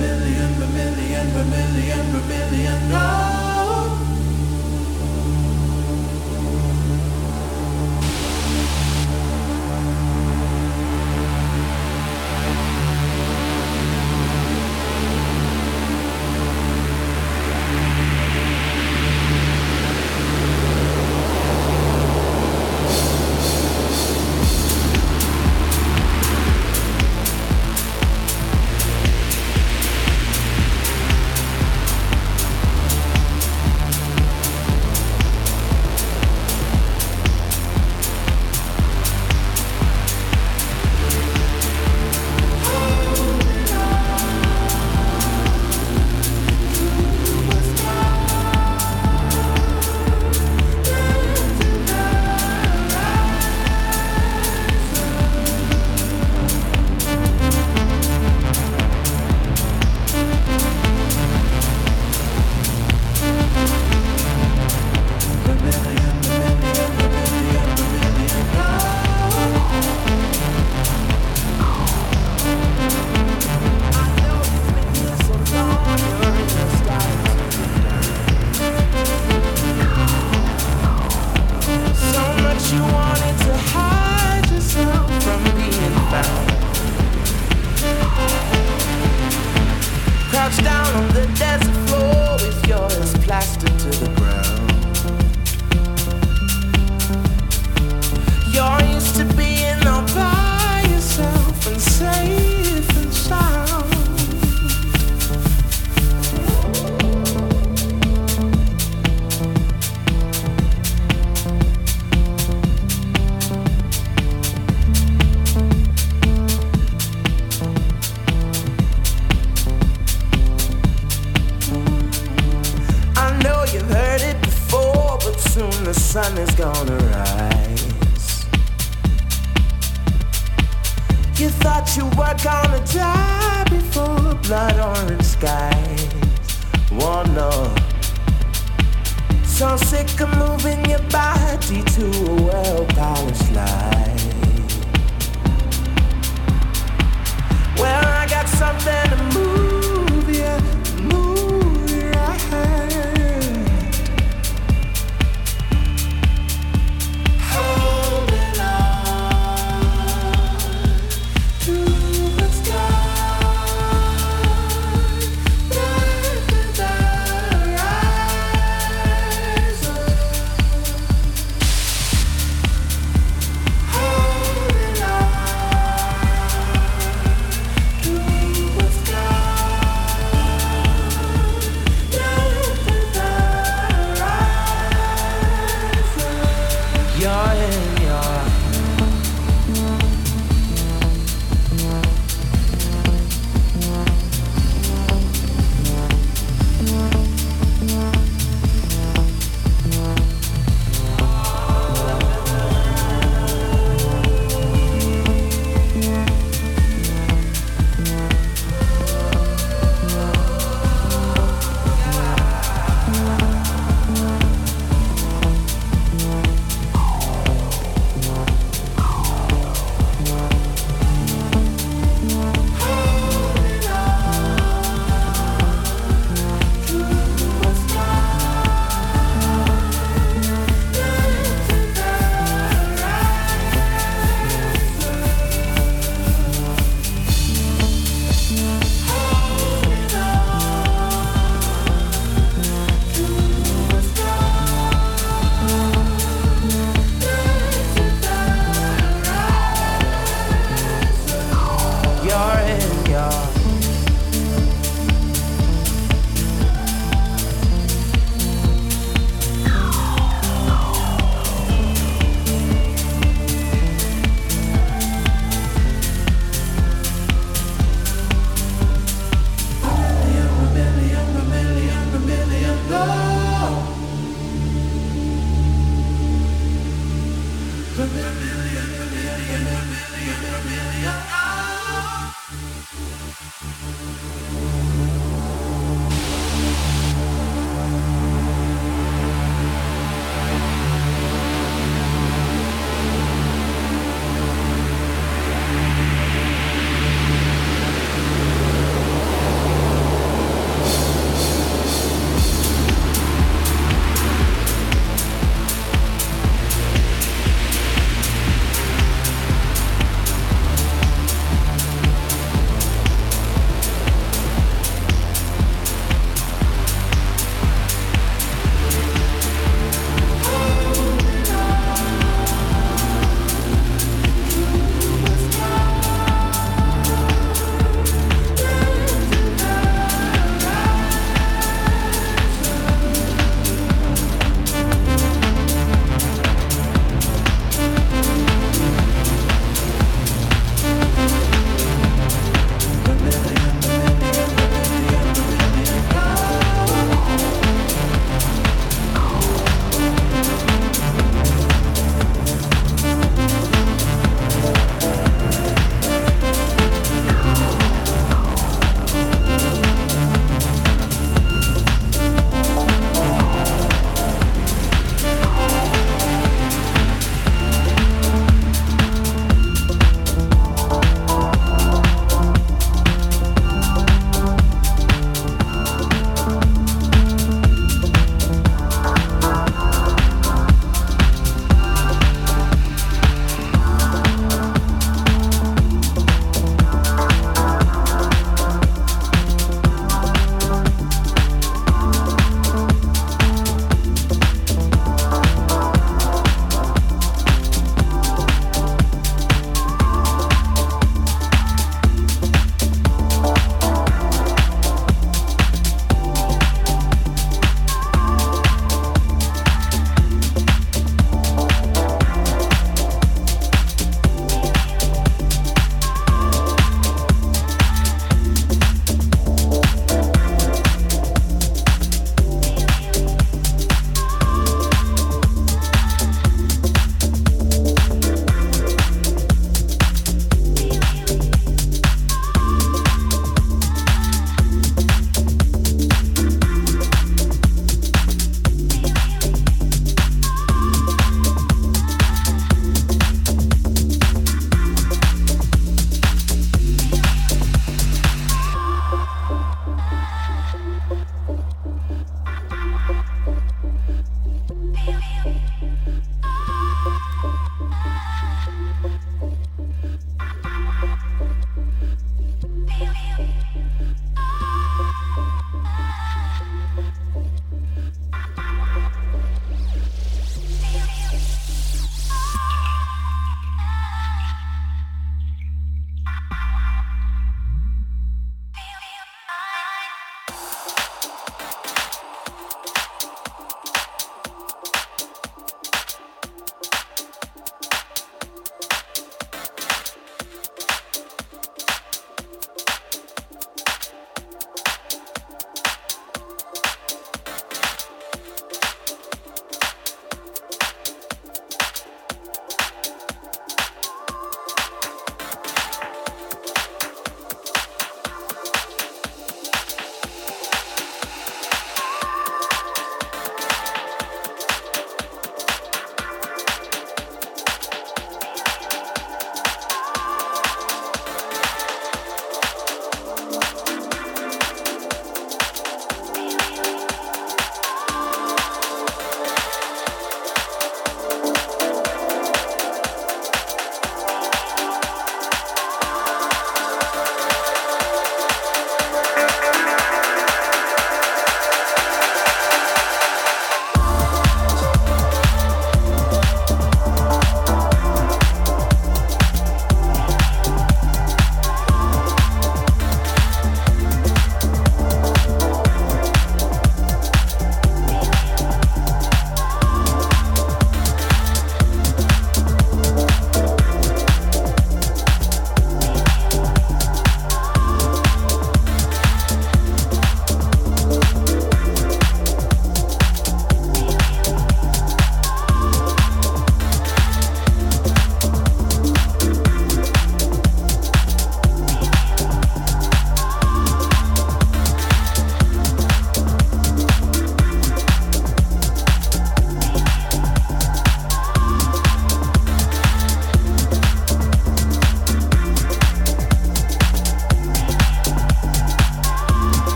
Vermillion, vermilion, vermilion, vermilion, no!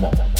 Baltimore.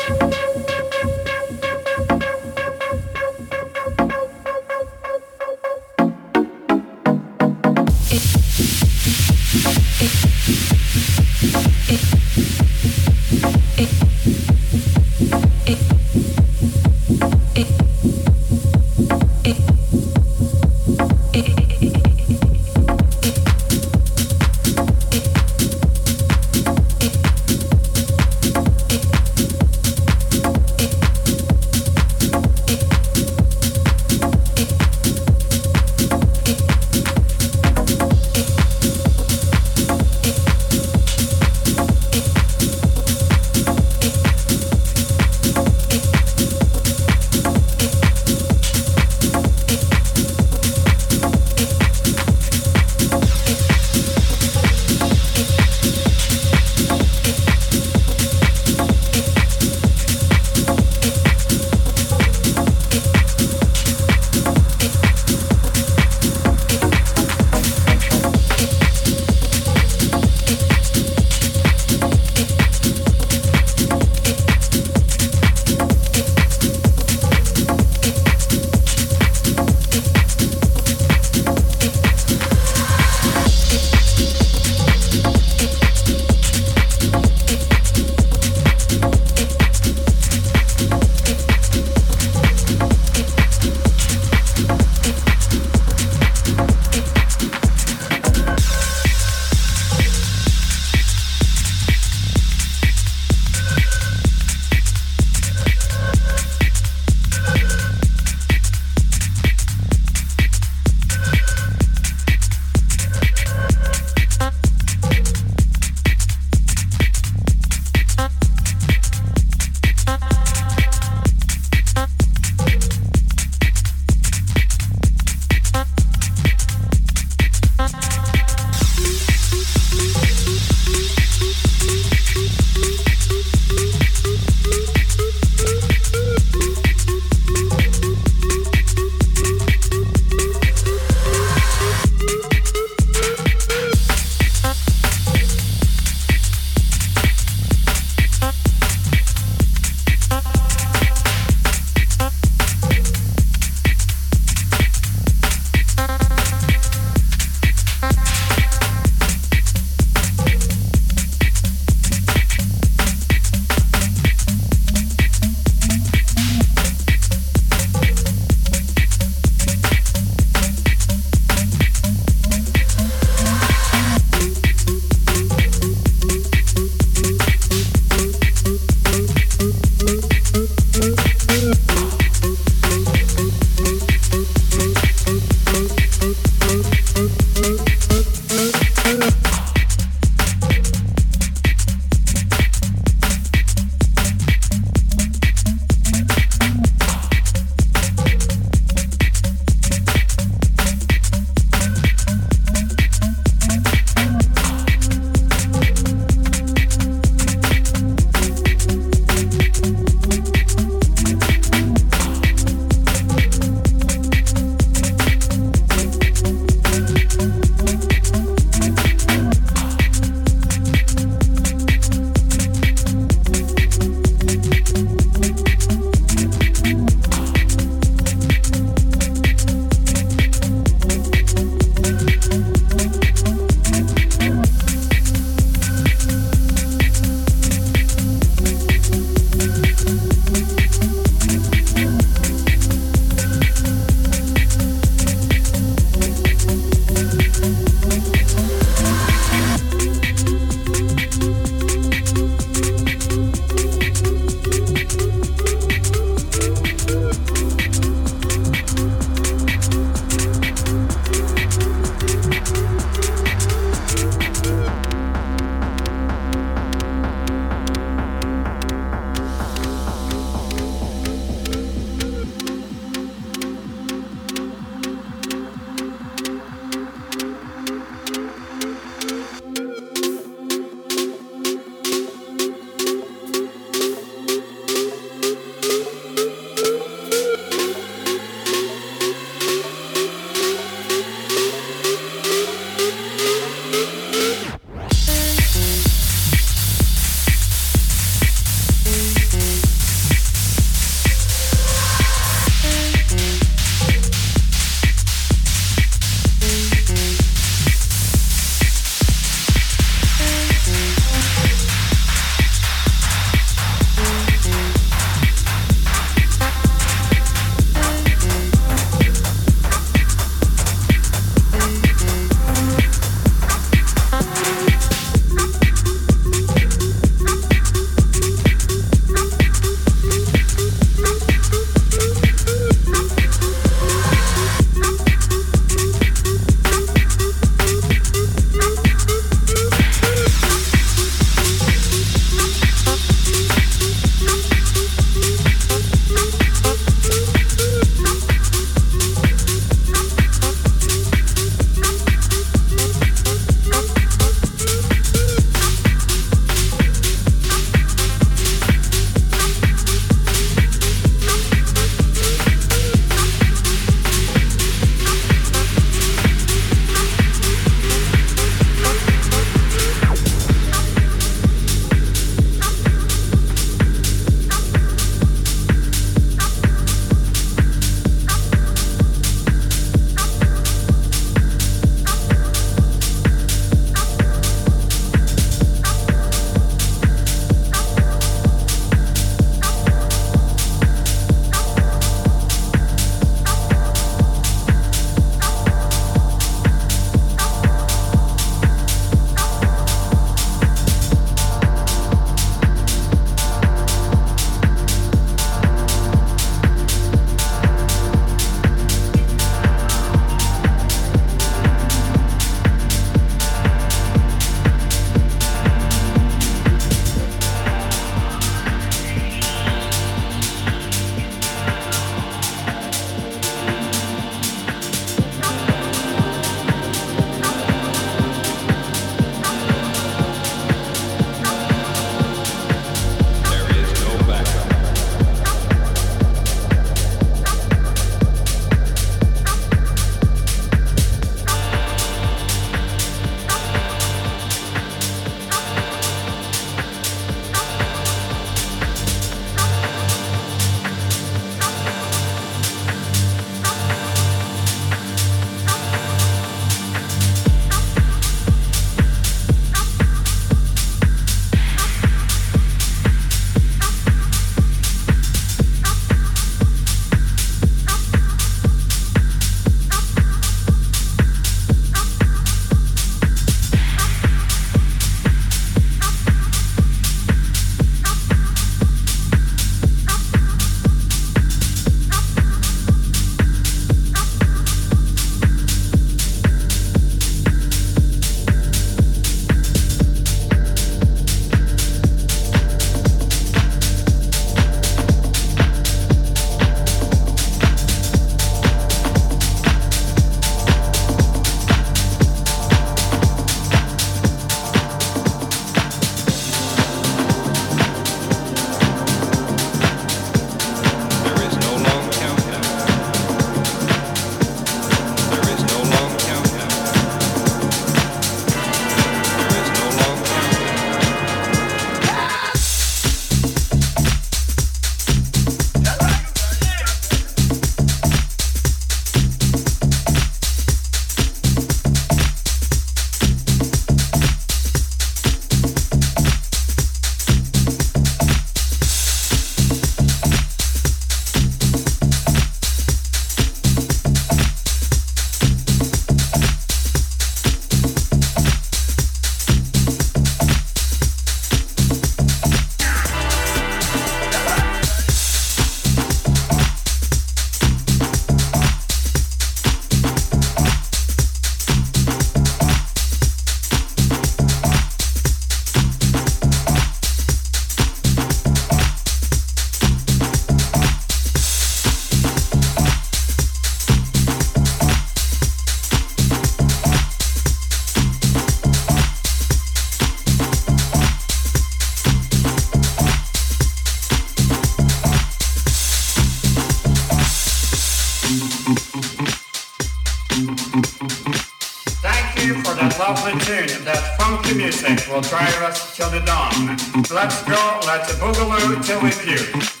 Lovely tune, that funky music will drive us till the dawn. Let's go, let's boogaloo till we puke.